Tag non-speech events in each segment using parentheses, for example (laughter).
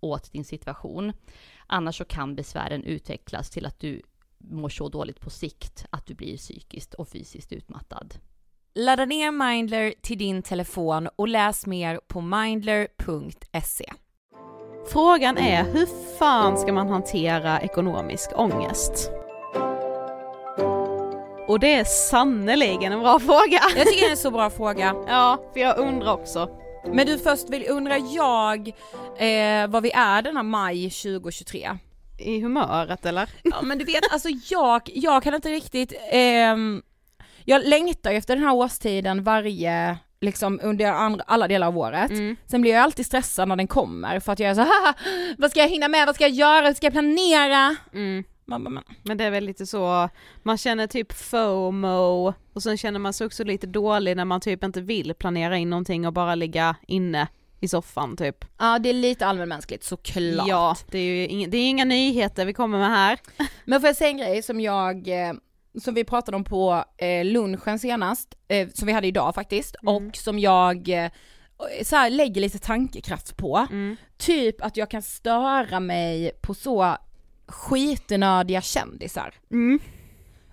åt din situation. Annars så kan besvären utvecklas till att du mår så dåligt på sikt att du blir psykiskt och fysiskt utmattad. Ladda ner Mindler till din telefon och läs mer på mindler.se. Frågan är hur fan ska man hantera ekonomisk ångest? Och det är sannoliken en bra (laughs) fråga. Jag tycker det är en så bra fråga. Ja, för jag undrar också. Men du först vill, undrar jag eh, vad vi är denna maj 2023? I humöret eller? Ja men du vet alltså jag, jag kan inte riktigt, eh, jag längtar efter den här årstiden varje liksom under andra, alla delar av året. Mm. Sen blir jag alltid stressad när den kommer för att jag är så här, vad ska jag hinna med, vad ska jag göra, vad ska jag planera? Mm. Man, man, man. Men det är väl lite så, man känner typ FOMO och sen känner man sig också lite dålig när man typ inte vill planera in någonting och bara ligga inne i soffan typ. Ja det är lite allmänmänskligt såklart. Ja, det är ju inga, det är inga nyheter vi kommer med här. (laughs) Men får jag säga en grej som jag, eh, som vi pratade om på eh, lunchen senast, eh, som vi hade idag faktiskt, Mm. och som jag så här, lägger lite tankekraft på. Mm. Typ att jag kan störa mig på så skitnödiga kändisar. Mm.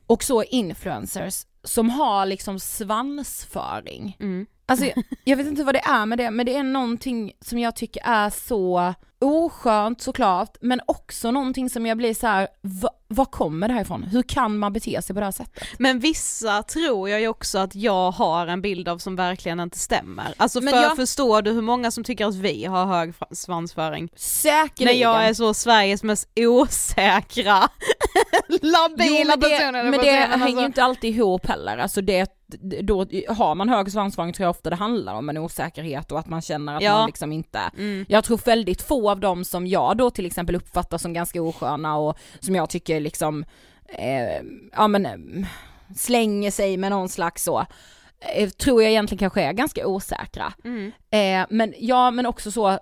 Och så influencers som har liksom svansföring. Mm. Alltså jag, jag vet inte vad det är med det, men det är någonting som jag tycker är så oskönt såklart, men också någonting som jag blir så här: va, var kommer det här ifrån? Hur kan man bete sig på det här sättet? Men vissa tror jag ju också att jag har en bild av som verkligen inte stämmer. Alltså Men för jag- förstår du hur många som tycker att vi har hög svansföring? Säkerligen. När jag är så Sveriges mest osäkra, labila (laughs) Jo, men det, personer. men det hänger alltså. ju inte alltid ihop heller, alltså det, då har man hög svansföring tror jag ofta det handlar om en osäkerhet och att man känner att Ja. man liksom inte, Mm. jag tror väldigt få av dem som jag då till exempel uppfattar som ganska osköna och som jag tycker liksom, eh, ja men eh, slänger sig med någon slags så, eh, tror jag egentligen kanske är ganska osäkra. Mm. Eh, men ja men också så,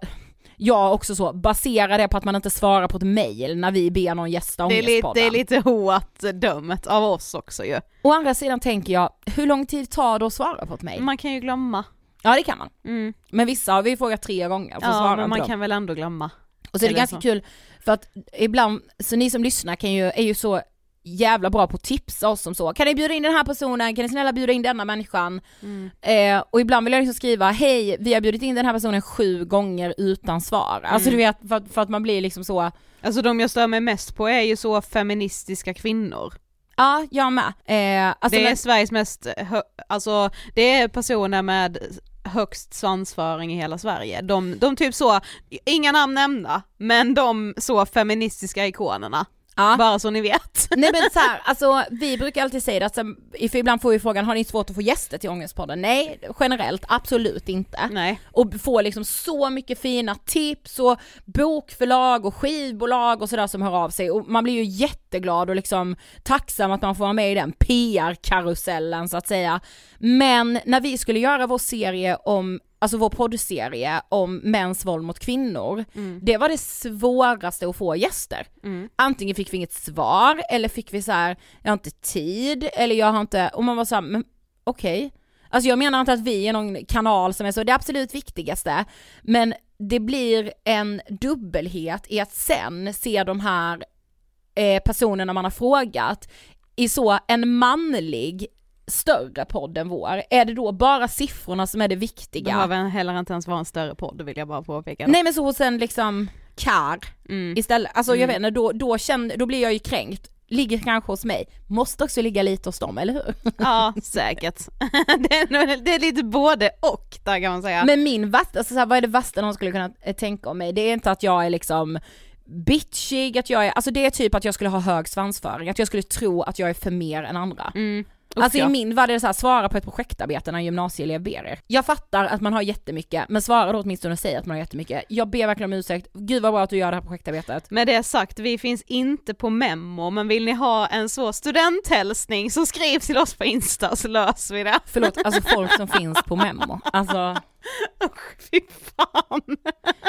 ja också så, basera det på att man inte svarar på ett mail när vi ber någon gästa Det är, lite, Ångestpodden. det är lite hårt dömt av oss också ju. Å andra sidan tänker jag, hur lång tid tar det att svara på ett mejl? Man kan ju glömma. Ja det kan man. Mm. Men vissa har vi frågat tre gånger för att Ja svara men man dem. kan väl ändå glömma. Och så är det eller ganska så. kul, för att ibland, så ni som lyssnar kan ju, är ju så jävla bra på att tipsa oss om så, kan ni bjuda in den här personen, kan ni snälla bjuda in denna människan? Mm. Eh, och ibland vill jag liksom skriva, hej vi har bjudit in den här personen sju gånger utan svar. Alltså Mm. du vet, för, att- för att man blir liksom så, Alltså de jag stör mig mest på är ju så feministiska kvinnor. ja jag med. Eh, alltså, det är men, Sveriges mest, alltså det är personer med högst svansföring i hela Sverige. De, de typ så, inga namn nämnda, men de så feministiska ikonerna. Ja. Bara så ni vet. Nej men så här, (laughs) alltså vi brukar alltid säga att, för ibland får vi frågan, har ni svårt att få gäster till Ångestpodden? Nej, generellt absolut inte. Nej. Och få liksom så mycket fina tips och bokförlag och skivbolag och sådär som hör av sig och man blir ju jätteglad och liksom tacksam att man får vara med i den PR-karusellen så att säga. Men när vi skulle göra vår serie om, alltså vår poddserie om mäns våld mot kvinnor, det var det svåraste att få gäster. Mm. Antingen fick vi inget svar eller fick vi så här, jag har inte tid eller jag har inte, och man var såhär, men okej. Alltså jag menar inte att vi är någon kanal som är så, det absolut viktigaste, men det blir en dubbelhet i att sen se de här eh, personerna man har frågat i så en manlig större podd än vår, är det då bara siffrorna som är det viktiga? Behöver heller inte ens vara en större podd vill jag bara påpeka. då. Nej men så hos en liksom kar Mm. istället, alltså jag Mm. vet inte, då, då, känner, då blir jag ju kränkt, ligger kanske hos mig, måste också ligga lite hos dem, eller hur? (laughs) Ja, säkert. (laughs) det, är, det är lite både och där kan man säga. Men min värsta, alltså så här, vad är det värsta någon skulle kunna eh, tänka om mig? Det är inte att jag är liksom bitchig, att jag är, alltså det är typ att jag skulle ha hög svansföring, att jag skulle tro att jag är för mer än andra. Mm. Alltså ja. i min värld är det så här, svara på ett projektarbete när en gymnasieelev ber er. Jag fattar att man har jättemycket, men svara då åtminstone och säg att man har jättemycket. Jag ber verkligen om ursäkt, gud vad bra att du gör det här projektarbetet. Med det sagt, vi finns inte på memo, men vill ni ha en så studenthälsning så skriv till oss på Insta så löser vi det. Förlåt, alltså folk som (laughs) finns på memo. Alltså, (laughs) Usch, fy fan.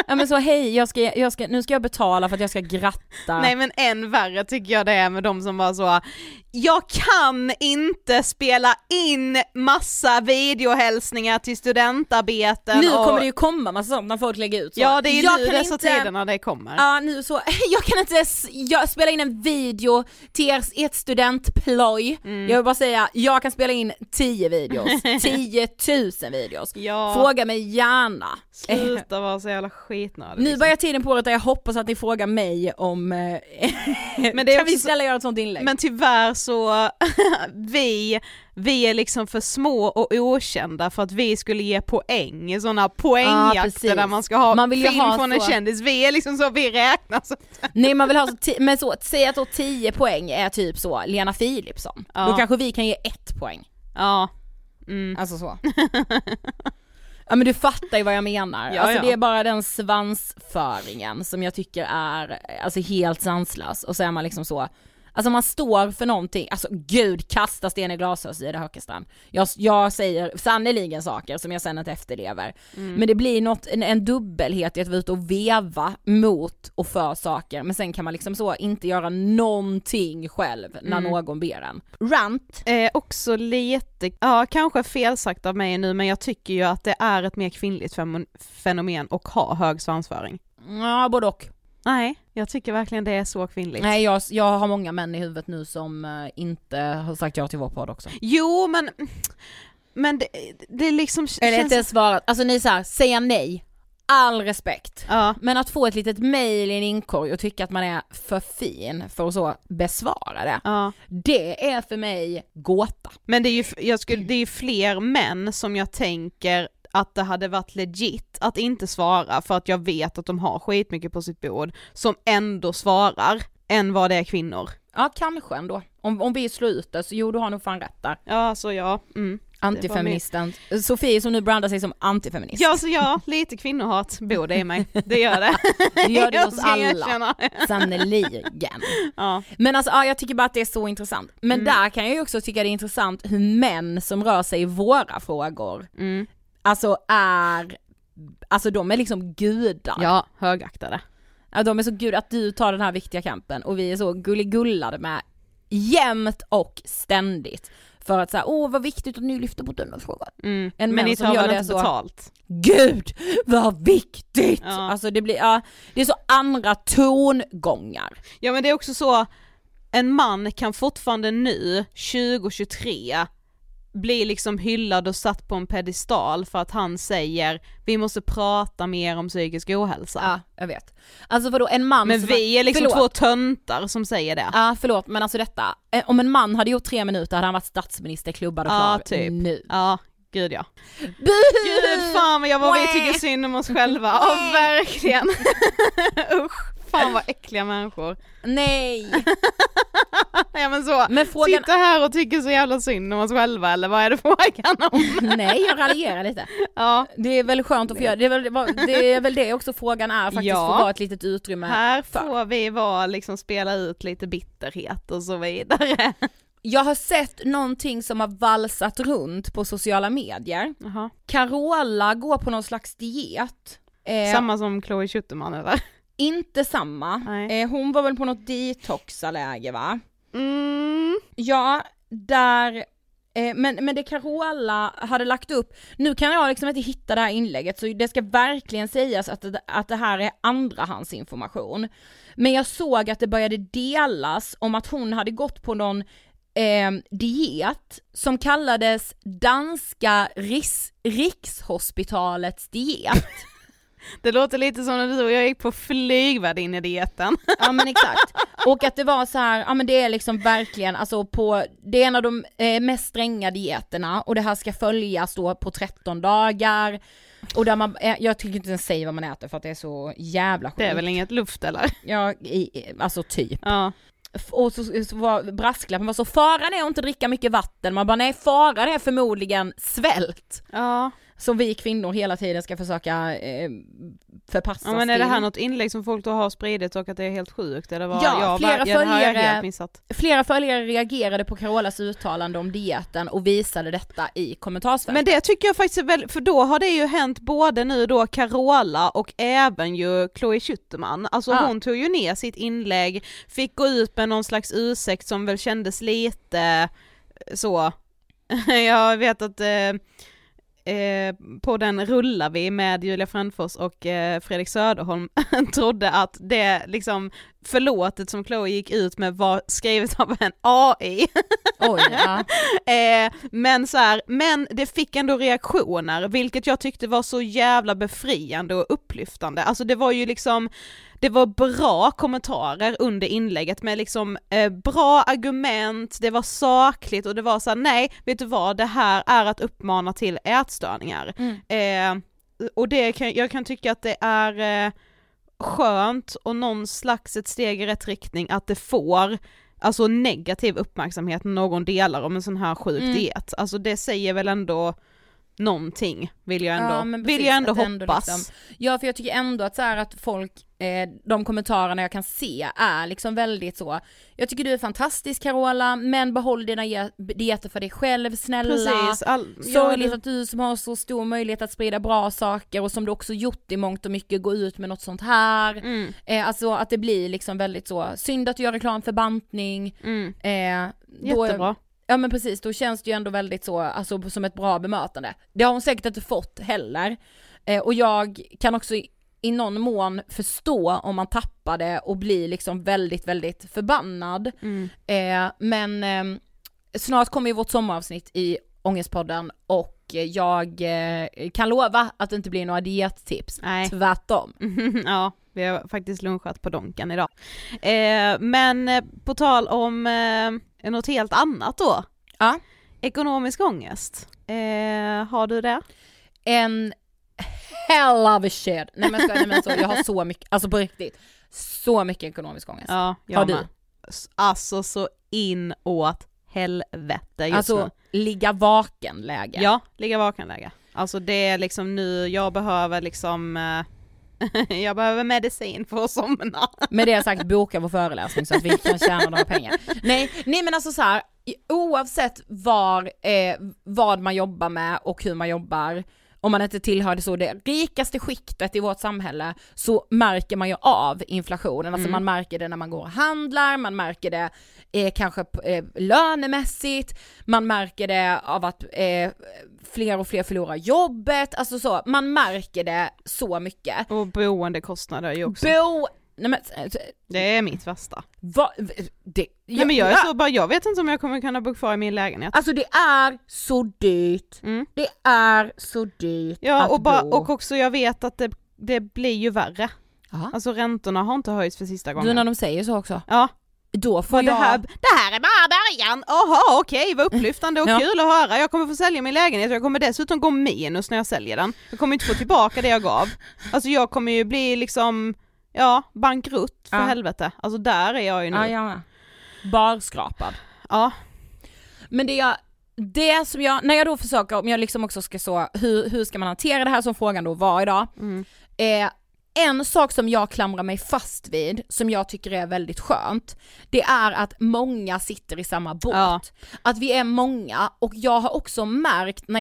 ja men så hej, jag ska, jag ska, nu ska jag betala för att jag ska gratta. Nej men än värre tycker jag det är med de som bara så, jag kan inte spela in massa videohälsningar till studentarbeten nu och... kommer det ju komma massa sånt när folk lägger ut så. Ja det är ju jag nu dessa inte- tiderna det kommer. Ja nu så, (laughs) jag kan inte jag spela in en video till er, ert studentploj. Mm. Jag vill bara säga, jag kan spela in 10 videos, (laughs) 10 000 videos. Ja, Fråga mig gärna. sluta vara så jävla skitnödig. Nu liksom. börjar tiden på året där jag hoppas att ni frågar mig om, eh, (laughs) Men det kan vi också så- snälla göra ett sånt inlägg? Men tyvärr så, (laughs) vi, vi är liksom för små och okända för att vi skulle ge poäng, sådana Ja, poängjakter precis. där man ska ha Man vill film ha från en så- kändis, vi är liksom så, vi räknas. (laughs) Nej man vill ha så, men så, säg att då 10 poäng är typ så, Lena Philipsson. Ja. Då kanske vi kan ge ett poäng. Ja. Mm. Alltså så. Ja men du fattar ju vad jag menar. Ja, alltså ja. det är bara den svansföringen som jag tycker är alltså helt sanslös och så är man liksom så Alltså man står för någonting, alltså gud kasta sten i glashus i det Höckestrand. Jag, jag säger sannoliken saker som jag sen inte efterlever. Mm. Men det blir något, en, en dubbelhet i att vara ute och veva mot och för saker men sen kan man liksom så inte göra någonting själv när Mm. någon ber en. Rant, Eh, också lite, ja kanske felsagt av mig nu men jag tycker ju att det är ett mer kvinnligt fenomen att ha hög svansföring. ja både och. Nej, jag tycker verkligen det är så kvinnligt. Nej jag, jag har många män i huvudet nu som eh, inte har sagt ja till vår podd också. Jo men, men det, det är liksom Eller känns- inte svarat, alltså ni såhär, säga nej, all respekt. Ja, Men att få ett litet mail i en inkorg och tycka att man är för fin för att så besvara det, ja. det är för mig gåta. Men det är ju, jag skulle, det är ju fler män som jag tänker att det hade varit legit att inte svara för att jag vet att de har skitmycket på sitt bord som ändå svarar än vad det är kvinnor. Ja kanske ändå. Om, om vi slår ut det så jo du har nog fan rätt där. Ja så ja, mm. Antifeministen. Sofie som nu brandar sig som antifeminist. Ja så ja, lite kvinnohat bor det i mig, det gör det. (laughs) Det gör det hos (laughs) alla. (laughs) Sannerligen. Ja. Men alltså ja, jag tycker bara att det är så intressant. Men Mm. där kan jag ju också tycka det är intressant hur män som rör sig i våra frågor, Mm. Alltså är, alltså de är liksom gudar. ja, högaktade. Ja, de är så gud att du tar den här viktiga kampen och vi är så gulligullade med jämt och ständigt. För att säga, åh vad viktigt att ni lyfter på den här frågan. Mm. En Men ni tar väl det inte så- betalt? Gud vad viktigt! Ja. Alltså det blir, ja, det är så andra tongångar. Ja men det är också så, en man kan fortfarande nu, 2023, bli liksom hyllad och satt på en pedestal för att han säger vi måste prata mer om psykisk ohälsa. Ja, jag vet. Alltså vadå en man Men som vi är liksom förlåt. två töntar som säger det. Ja förlåt men alltså detta, eh, om en man hade gjort tre minuter hade han varit statsminister, klubbad och Ja, klar typ. nu. Ja, gud ja. Gud fan vad jag vad vi tycker synd om oss själva, ja verkligen. (laughs) Usch, fan vad äckliga människor. Nej! (laughs) Ja men så, Men frågan, sitta här och tycker så jävla synd om oss själva eller vad är det (laughs) frågan om? (laughs) nej jag raljerar lite. Ja, Det är väl skönt att få göra, det är väl det, är väl det också frågan är faktiskt, Ja. få vara ett litet utrymme. här för. får vi vara liksom spela ut lite bitterhet och så vidare. Jag har sett någonting som har valsat runt på sociala medier. Jaha. Carola går på någon slags diet. Eh, Samma som Chloe Schuterman eller? Inte samma. Eh, hon var väl på något detoxaläge va? Mm. Ja, där, eh, men, men det Carola hade lagt upp, nu kan jag liksom inte hitta det här inlägget så det ska verkligen sägas att det, att det här är andrahandsinformation. Men jag såg att det började delas om att hon hade gått på någon eh, diet som kallades Danska Ris- Rikshospitalets diet. Det låter lite som när du och jag gick på flygvärdinnedieten. (laughs) Ja men exakt. Och att det var så här, ja men det är liksom verkligen, alltså på, det är en av de eh, mest stränga dieterna och det här ska följas då på 13 dagar. Och där man, eh, jag tycker inte ens säga vad man äter för att det är så jävla sjukt. Det är väl inget luft eller? Ja, i- alltså typ. Ja. och så, så var brasklappen var så faran är att inte dricka mycket vatten, man bara nej faran är förmodligen svält. Ja. Som vi kvinnor hela tiden ska försöka eh, förpassa ja men är det här något inlägg som folk då har spridit och att det är helt sjukt eller vad? Ja, jag, flera jag följare-. Flera följare reagerade på Carolas uttalande om dieten och visade detta i kommentarsfältet. Men det tycker jag faktiskt är väldigt, för då har det ju hänt både nu då Carola och även ju Chloe Schuterman. Alltså Ja. hon tog ju ner sitt inlägg, fick gå ut med någon slags ursäkt som väl kändes lite så. (laughs) jag vet att eh, Eh, på den rullar vi med Julia Frändfors och eh, Fredrik Söderholm (laughs) trodde att det liksom förlåtet som Chloe gick ut med var skrivet av en AI. Oj, ja. (laughs) Eh, men så här, men det fick ändå reaktioner, vilket jag tyckte var så jävla befriande och upplyftande. Alltså det var ju liksom, det var bra kommentarer under inlägget med liksom eh, bra argument, det var sakligt och det var så här: nej, vet du vad, det här är att uppmana till ätstörningar. Eh, och det kan, jag kan tycka att det är eh, skönt och någon slags ett steg i rätt riktning att det får alltså negativ uppmärksamhet när någon delar om en sån här sjuk Mm. diet. Alltså det säger väl ändå någonting, vill jag ändå, Ja, men vill precis, jag ändå att ändå hoppas. liksom- Ja för jag tycker ändå att så att folk, eh, de kommentarerna jag kan se är liksom väldigt så, jag tycker du är fantastisk Carola, men behåll dina dieter för dig själv, snälla. Precis, all, Sorgligt ja, att du som har så stor möjlighet att sprida bra saker och som du också gjort i mångt och mycket gå ut med något sånt här. mm, Eh, alltså att det blir liksom väldigt så, synd att du gör reklam för bantning. mm, Eh, då- jättebra. Ja men precis, då känns det ju ändå väldigt så, alltså som ett bra bemötande. Det har hon säkert inte fått heller. Eh, och jag kan också i, i någon mån förstå om man tappar det och blir liksom väldigt, väldigt förbannad. Mm. Eh, men eh, snart kommer ju vårt sommaravsnitt i Ångestpodden och jag eh, kan lova att det inte blir några diettips. Nej. Tvärtom. (laughs) ja, vi har faktiskt lunchat på Donken idag. Eh, men eh, på tal om något helt annat då. Ja. Ekonomisk ångest. Eh, har du det? En hell of a shit. Nej men, skojar, nej men så, jag har så mycket, alltså på riktigt, så mycket ekonomisk ångest. Ja, jag Har du? med. Alltså så inåt helvete just alltså nu. ligga vaken läge. Ja, ligga vaken-läge. Alltså det är liksom nu, jag behöver liksom, eh, (laughs) jag behöver medicin för att somna. Med det sagt, boka vår föreläsning så att vi kan tjäna några pengar. Nej, nej men alltså så här, oavsett var, eh, vad man jobbar med och hur man jobbar, om man inte tillhör det så det rikaste skiktet i vårt samhälle så märker man ju av inflationen, alltså man märker det när man går och handlar, man märker det eh, kanske eh, lönemässigt, man märker det av att eh, fler och fler förlorar jobbet, alltså så, man märker det så mycket. Och boendekostnader ju också. Bo... Nej men, eh, Det är mitt värsta. Va, det, Nej men jag är så bara, jag vet inte om jag kommer kunna bo kvar i min lägenhet. Alltså det är så dyrt. Mm. Det är så dyrt Ja att och, bara, bo. och också jag vet att det, det blir ju värre. Ja. Alltså räntorna har inte höjts för sista Du gången. när de säger så också. Ja, Då får för det jag... här, det här är bara början, jaha okej vad upplyftande och (laughs) Ja. kul att höra, jag kommer få sälja min lägenhet och jag kommer dessutom gå minus när jag säljer den. Jag kommer inte få tillbaka det jag gav. Alltså jag kommer ju bli liksom, ja bankrutt för Ja. helvete. Alltså där är jag ju nu. Ja, jag. Barskrapad. Ja. Men det jag, det som jag, när jag då försöker, om jag liksom också ska så, hur, hur ska man hantera det här som frågan då var idag? Mm. Eh, en sak som jag klamrar mig fast vid, som jag tycker är väldigt skönt, det är att många sitter i samma båt. Ja. Att vi är många, och jag har också märkt när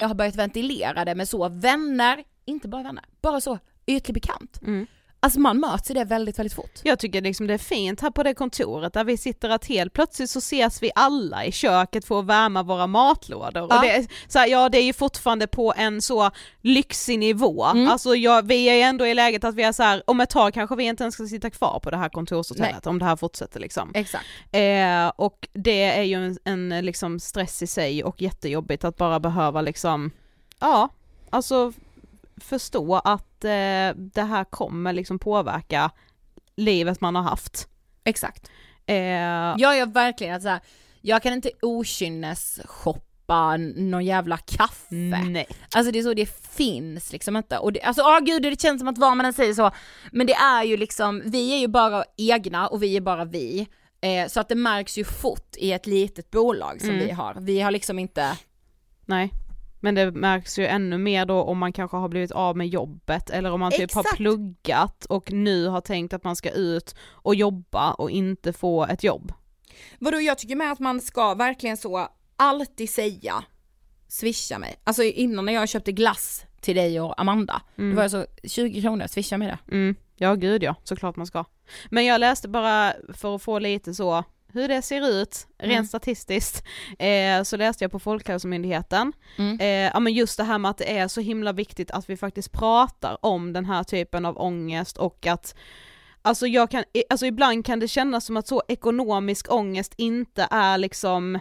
Jag har börjat ventilera det med så vänner, inte bara vänner, bara så ytlig bekant. Mm. Alltså man möts i det väldigt, väldigt fort. Jag tycker liksom det är fint här på det kontoret där vi sitter att helt plötsligt så ses vi alla i köket för att värma våra matlådor. Ja. Och det, är, så här, ja det är ju fortfarande på en så lyxig nivå, Mm. alltså jag, vi är ju ändå i läget att vi är så här, om ett tag kanske vi inte ens ska sitta kvar på det här kontorshotellet om det här fortsätter liksom. Exakt. Eh, och det är ju en, en liksom stress i sig och jättejobbigt att bara behöva liksom, ja, alltså förstå att eh, det här kommer liksom påverka livet man har haft. Exakt. Eh, Jag gör verkligen att så här, jag kan inte okynnes shoppa någon jävla kaffe. Nej. Alltså det är så det finns liksom inte. Och det, alltså åh gud det känns som att vad man än säger så, men det är ju liksom, vi är ju bara egna och vi är bara vi. Eh, så att det märks ju fort i ett litet bolag som Mm. vi har. Vi har liksom inte, Nej. Men det märks ju ännu mer då om man kanske har blivit av med jobbet eller om man typ har Exakt. pluggat och nu har tänkt att man ska ut och jobba och inte få ett jobb. vadå jag tycker med att man ska verkligen så alltid säga swisha mig. Alltså innan när jag köpte glass till dig och Amanda, det var så 20 kronor, swisha mig det. Mm. Ja gud ja, såklart man ska. Men jag läste bara för att få lite så hur det ser ut rent Mm. statistiskt, (laughs) eh, så läste jag på Folkhälsomyndigheten, Mm. eh, ja men just det här med att det är så himla viktigt att vi faktiskt pratar om den här typen av ångest och att Alltså jag kan, alltså ibland kan det kännas som att så ekonomisk ångest inte är liksom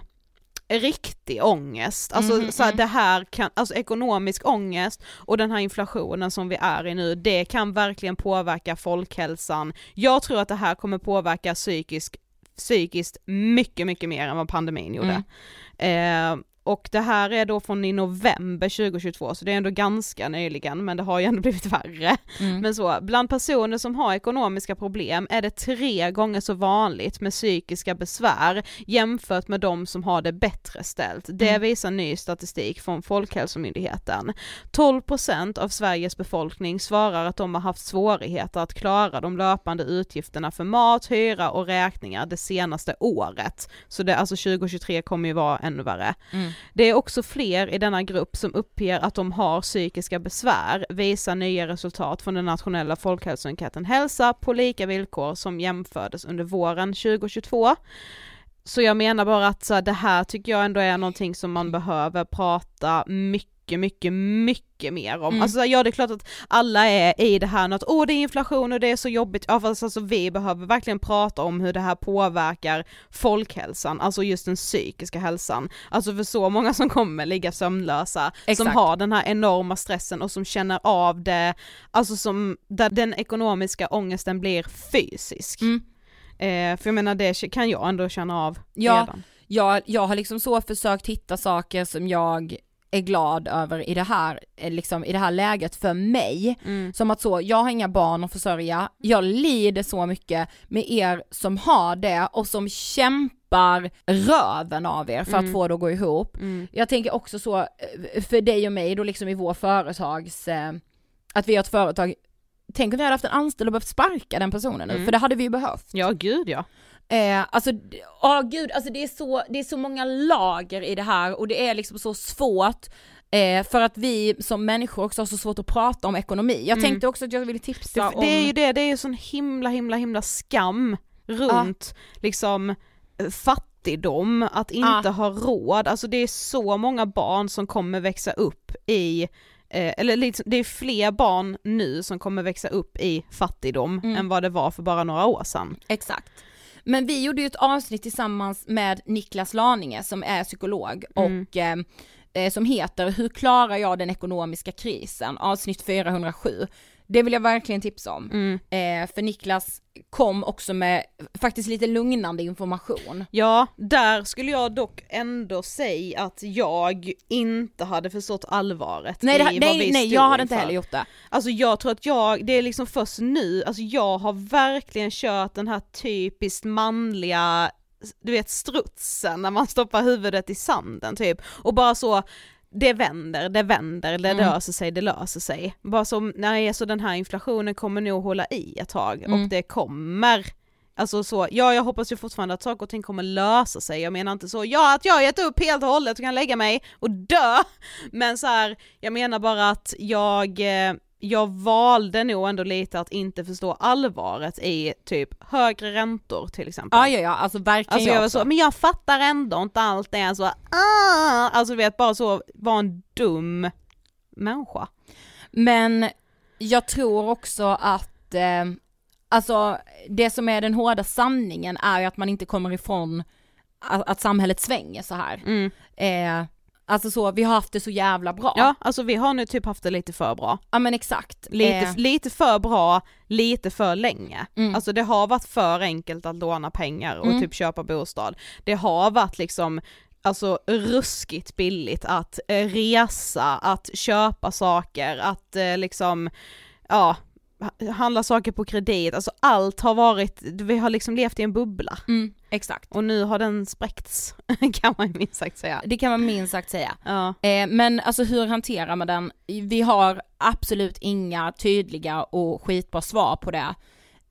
riktig ångest, alltså Mhm, så här, mm. det här kan, alltså ekonomisk ångest och den här inflationen som vi är i nu, det kan verkligen påverka folkhälsan. Jag tror att det här kommer påverka psykisk, psykiskt mycket, mycket mer än vad pandemin gjorde. Eh, och det här är då från i november 2022, så det är ändå ganska nyligen, men det har ju ändå (laughs) blivit värre. Mm. Men så, bland personer som har ekonomiska problem är det tre gånger så vanligt med psykiska besvär jämfört med de som har det bättre ställt. Det Mm. visar ny statistik från Folkhälsomyndigheten. 12% av Sveriges befolkning svarar att de har haft svårigheter att klara de löpande utgifterna för mat, hyra och räkningar det senaste året. Så det, alltså 2023 kommer ju vara ännu värre. Mm. Det är också fler i denna grupp som uppger att de har psykiska besvär, visar nya resultat från den nationella folkhälsoenkäten Hälsa på lika villkor som jämfördes under våren 2022. Så jag menar bara att så här, det här tycker jag ändå är någonting som man behöver prata mycket, mycket, mycket mer om. Mm. Alltså ja det är klart att alla är i det här nu att åh det är inflation och det är så jobbigt, ja fast alltså vi behöver verkligen prata om hur det här påverkar folkhälsan, alltså just den psykiska hälsan. Alltså för så många som kommer ligga sömnlösa, som Exakt. har den här enorma stressen och som känner av det, alltså som, där den ekonomiska ångesten blir fysisk. Mm. Eh, för jag menar det kan jag ändå känna av Ja. redan. jag, jag har liksom så försökt hitta saker som jag är glad över i det här, eh, liksom i det här läget för mig. Mm. Som att så, jag har inga barn att försörja, jag lider så mycket med er som har det och som kämpar röven av er för Mm. att få det att gå ihop. Mm. Jag tänker också så, eh, för dig och mig då liksom i vår företags, eh, att vi har ett företag, tänk om vi hade haft en anställd och behövt sparka den personen nu, Mm. för det hade vi ju behövt. Ja gud ja. Eh, alltså, d- åh gud, alltså det är, så, det är så många lager i det här och det är liksom så svårt eh, för att vi som människor också har så svårt att prata om ekonomi. Jag Mm. tänkte också att jag ville tipsa Det, om... det är ju det, det är ju sån himla himla himla skam runt liksom eh, fattigdom, att inte Ja. ha råd, alltså det är så många barn som kommer växa upp i eh, eller liksom, det är fler barn nu som kommer växa upp i fattigdom Mm. än vad det var för bara några år sedan. Exakt. Men vi gjorde ju ett avsnitt tillsammans med Niklas Laninge som är psykolog Mm. och eh, eh, som heter Hur klarar jag den ekonomiska krisen? Avsnitt 407. Det vill jag verkligen tipsa om. Mm. Eh, för Niklas kom också med faktiskt lite lugnande information. Ja, där skulle jag dock ändå säga att jag inte hade förstått allvaret Nej, i det, vad nej, vi nej jag hade inte heller gjort det. Alltså jag tror att jag, det är liksom först nu, alltså jag har verkligen kört den här typiskt manliga, du vet strutsen när man stoppar huvudet i sanden typ och bara så det vänder, det vänder, det Mm. löser sig, det löser sig. Bara som, nej så den här inflationen kommer nog hålla i ett tag Mm. och det kommer Alltså så, ja jag hoppas ju fortfarande att saker och ting kommer lösa sig, jag menar inte så, ja att jag har gett upp helt och hållet och kan lägga mig och dö, men så här, jag menar bara att jag, eh, jag valde nog ändå lite att inte förstå allvaret i typ högre räntor till exempel. Ja ja ja, alltså verkligen Alltså jag var så, men jag fattar ändå inte allt det är så, ah! alltså du vet bara så, var en dum människa. Men jag tror också att, eh, alltså det som är den hårda sanningen är ju att man inte kommer ifrån att, att samhället svänger så här. Mm. Eh, alltså så, vi har haft det så jävla bra. Ja, alltså vi har nu typ haft det lite för bra. Ja men exakt. Lite, Eh, lite för bra, lite för länge. Mm. Alltså det har varit för enkelt att låna pengar och Mm. typ köpa bostad. Det har varit liksom Alltså ruskigt billigt att eh, resa, att köpa saker, att eh, liksom, ja, handla saker på kredit, alltså allt har varit, vi har liksom levt i en bubbla. mm, exakt. Och nu har den spräckts, (laughs) kan man minst sagt säga. Det kan man minst sagt säga. Ja. Eh, men alltså hur hanterar man den? Vi har absolut inga tydliga och skitbra svar på det.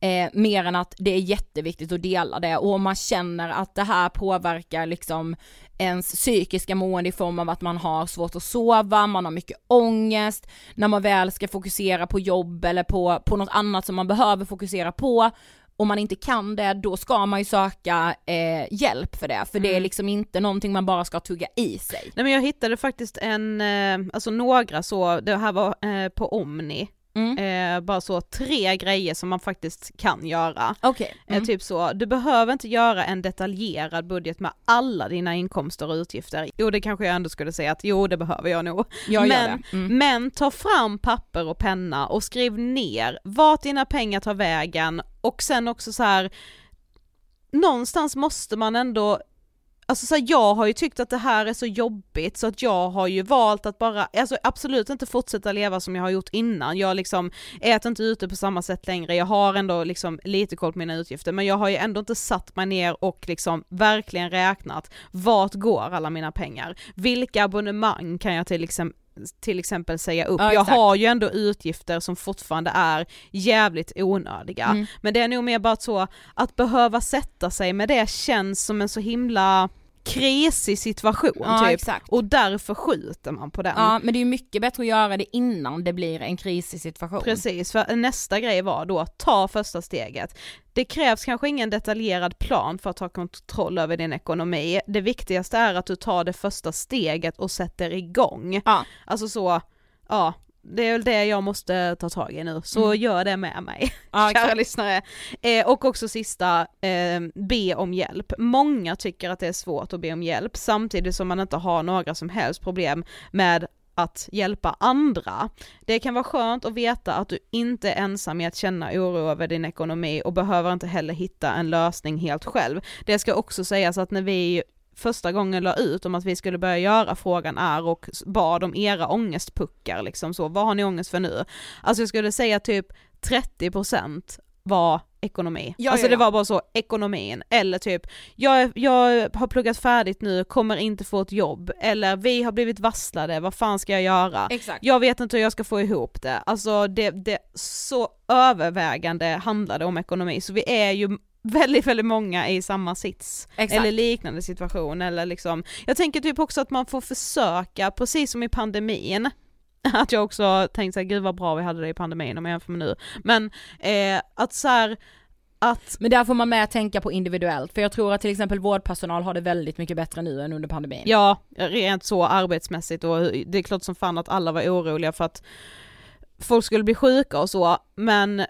Eh, mer än att det är jätteviktigt att dela det. Och om man känner att det här påverkar liksom ens psykiska mående i form av att man har svårt att sova, man har mycket ångest, när man väl ska fokusera på jobb eller på, på något annat som man behöver fokusera på, om man inte kan det, då ska man ju söka eh, hjälp för det, för det är liksom inte någonting man bara ska tugga i sig. Nej men jag hittade faktiskt en, eh, alltså några så, det här var eh, på Omni, Mm. eh, bara så tre grejer som man faktiskt kan göra. Okej. Eh, Mm. Typ så, du behöver inte göra en detaljerad budget med alla dina inkomster och utgifter. Jo det kanske jag ändå skulle säga att jo det behöver jag nog. Jag men. Mm. men ta fram papper och penna och skriv ner vart dina pengar tar vägen och sen också så här. någonstans måste man ändå Alltså så här, jag har ju tyckt att det här är så jobbigt så att jag har ju valt att bara, alltså absolut inte fortsätta leva som jag har gjort innan, jag liksom äter inte ute på samma sätt längre, jag har ändå liksom lite koll på mina utgifter men jag har ju ändå inte satt mig ner och liksom verkligen räknat vart går alla mina pengar, vilka abonnemang kan jag till exempel till exempel säga upp. Ja, jag har ju ändå utgifter som fortfarande är jävligt onödiga. Mm. Men det är nog mer bara så att behöva sätta sig med det känns som en så himla krisig situation Ja, typ. exakt. Och därför skjuter man på den. Ja men det är mycket bättre att göra det innan det blir en krisig situation. Precis, för nästa grej var då att ta första steget. Det krävs kanske ingen detaljerad plan för att ta kontroll över din ekonomi. Det viktigaste är att du tar det första steget och sätter igång. Ja. Alltså så, ja, det är väl det jag måste ta tag i nu, så Mm. gör det med mig. (laughs) Ja, kära exakt. lyssnare. Eh, och också sista, eh, be om hjälp. Många tycker att det är svårt att be om hjälp samtidigt som man inte har några som helst problem med att hjälpa andra. Det kan vara skönt att veta att du inte är ensam i att känna oro över din ekonomi och behöver inte heller hitta en lösning helt själv. Det ska också sägas att när vi första gången la ut om att vi skulle börja göra frågan är och bad om era ångestpuckar liksom så, vad har ni ångest för nu? Alltså jag skulle säga typ 30% var ekonomi. Ja, alltså ja, det ja. var bara så, ekonomin, eller typ, jag, jag har pluggat färdigt nu, kommer inte få ett jobb, eller vi har blivit varslade, vad fan ska jag göra? Exakt. Jag vet inte hur jag ska få ihop det, alltså det, det så övervägande handlade om ekonomi, så vi är ju väldigt, väldigt många i samma sits. Exakt. Eller liknande situation eller liksom, jag tänker typ också att man får försöka, precis som i pandemin, (laughs) att jag också tänkte såhär, gud vad bra vi hade det i pandemin om jag jämför med nu, men eh, att så här, att Men där får man med tänka på individuellt, för jag tror att till exempel vårdpersonal har det väldigt mycket bättre nu än under pandemin. Ja, rent så arbetsmässigt och det är klart som fan att alla var oroliga för att folk skulle bli sjuka och så, men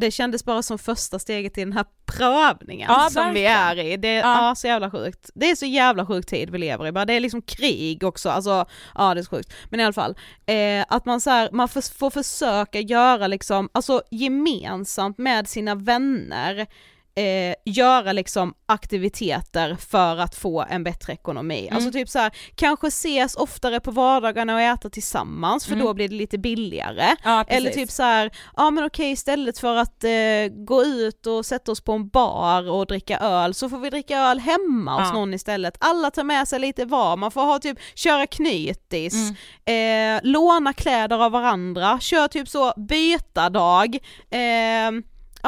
det kändes bara som första steget i den här prövningen Ja, som vi är i. Det är Ja. ja. så jävla sjukt. Det är så jävla sjuk tid vi lever i bara. Det är liksom krig också, alltså ja det är så sjukt. Men i alla fall, eh, att man så här, man får, får försöka göra liksom, alltså gemensamt med sina vänner eh, göra liksom aktiviteter för att få en bättre ekonomi. Mm. Alltså typ så här, kanske ses oftare på vardagarna och äta tillsammans för Mm. då blir det lite billigare. Ja. Eller typ så här, ja men okej istället för att eh, gå ut och sätta oss på en bar och dricka öl så får vi dricka öl hemma hos Ja. någon istället. Alla tar med sig lite var, man får ha typ, köra knytis, Mm. eh, låna kläder av varandra, kör typ så byta dag, eh,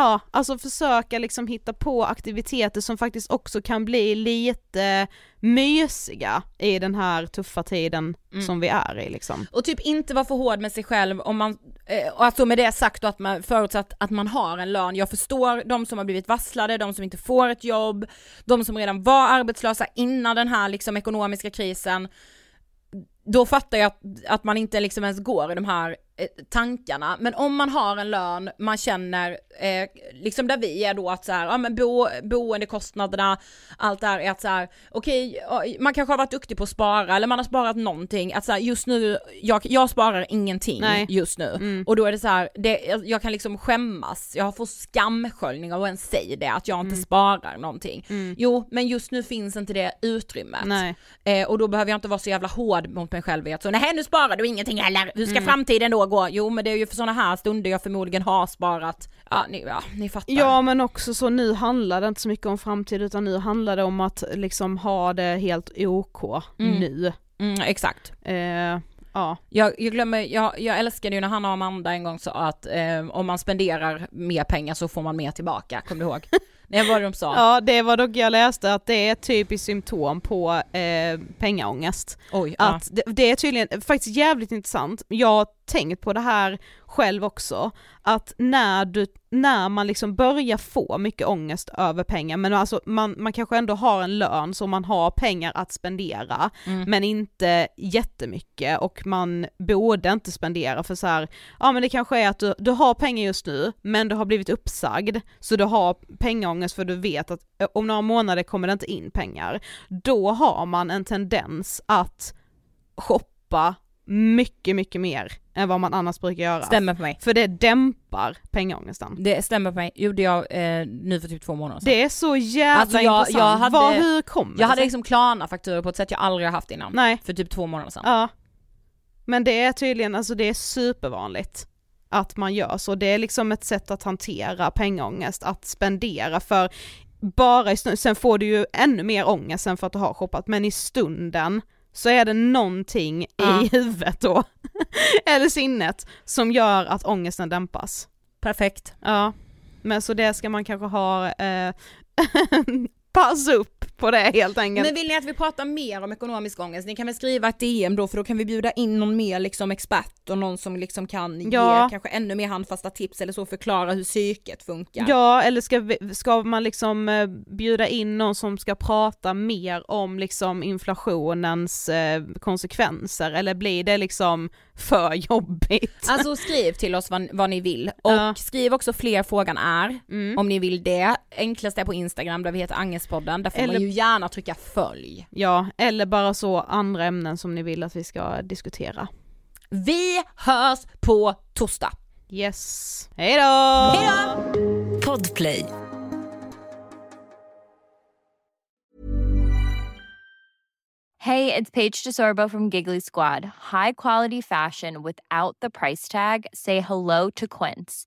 Ja, alltså försöka liksom hitta på aktiviteter som faktiskt också kan bli lite mysiga i den här tuffa tiden Mm. som vi är i liksom. Och typ inte vara för hård med sig själv om man, eh, alltså med det sagt då att man förutsatt att man har en lön. Jag förstår de som har blivit varslade, de som inte får ett jobb, de som redan var arbetslösa innan den här liksom ekonomiska krisen. Då fattar jag att, att man inte liksom ens går i de här tankarna. Men om man har en lön, man känner, eh, liksom där vi är då att så här, ja men bo, boendekostnaderna, allt det här är att så här, okej, ja, man kanske har varit duktig på att spara eller man har sparat någonting, att så här, just nu, jag, jag sparar ingenting Nej. just nu. Mm. Och då är det så här, det, jag, kan liksom skämmas, jag får skamsköljning av att ens säga det, att jag inte Mm. sparar någonting. Mm. Jo, men just nu finns inte det utrymmet. Eh, och då behöver jag inte vara så jävla hård mot mig själv i att så nej nu sparar du ingenting heller, hur ska Mm. framtiden då gå? Jo men det är ju för sådana här stunder jag förmodligen har sparat, ja ni, ja, ni fattar. Ja men också så nu handlar det inte så mycket om framtid utan nu handlar det om att liksom ha det helt OK Mm. nu. Mm, exakt. Eh, ja. Jag, jag glömmer, jag, jag älskade ju när Hanna och Amanda en gång sa att eh, om man spenderar mer pengar så får man mer tillbaka, kommer du ihåg? (laughs) Det var de sa. ja det var dock jag läste att det är ett typiskt symptom på eh, pengaångest. Oj, ja. Att det, det är tydligen faktiskt jävligt intressant, jag har tänkt på det här själv också, att när, du, när man liksom börjar få mycket ångest över pengar, men alltså man, man kanske ändå har en lön så man har pengar att spendera, Mm. men inte jättemycket och man borde inte spendera för så här, ja men det kanske är att du, du har pengar just nu men du har blivit uppsagd så du har pengaångest för du vet att eh, om några månader kommer det inte in pengar. Då har man en tendens att shoppa mycket, mycket mer än vad man annars brukar göra. Stämmer på mig. För det dämpar pengaångesten. Det stämmer på mig, gjorde jag eh, nu för typ två månader sedan. Det är så jävla Alltså, jag- intressant. jag hade- Vad, hur kommer jag det hade liksom Klarna-fakturor på ett sätt jag aldrig har haft innan. Nej. För typ två månader sedan. Ja. Men det är tydligen, alltså det är supervanligt att man gör så. Det är liksom ett sätt att hantera pengaångest, att spendera för bara i stunden, sen får du ju ännu mer ångest sen för att du har shoppat, men i stunden så är det någonting Ja. i (laughs) huvudet då, (laughs) eller sinnet, som gör att ångesten dämpas. Perfekt. Ja, men så det ska man kanske ha, eh, (laughs) pass upp på det helt enkelt. Men vill ni att vi pratar mer om ekonomisk ångest? Ni kan väl skriva ett DM då för då kan vi bjuda in någon mer liksom expert och någon som liksom kan Ja. ge kanske ännu mer handfasta tips eller så förklara hur psyket funkar. Ja, eller ska, vi, ska man liksom eh, bjuda in någon som ska prata mer om liksom inflationens eh, konsekvenser, eller blir det liksom för jobbigt? Alltså (laughs) skriv till oss vad, vad ni vill och Ja. skriv också fler frågan är Mm. om ni vill det. Enklast är på Instagram där vi heter Angespodden, där får Eller- man ju gärna trycka följ. Ja, eller bara så andra ämnen som ni vill att vi ska diskutera. Vi hörs på torsdag. Yes, hejdå! Hejdå! Podplay. Hey, it's Paige DeSorbo from Giggly Squad. High quality fashion without the price tag. Say hello to Quince.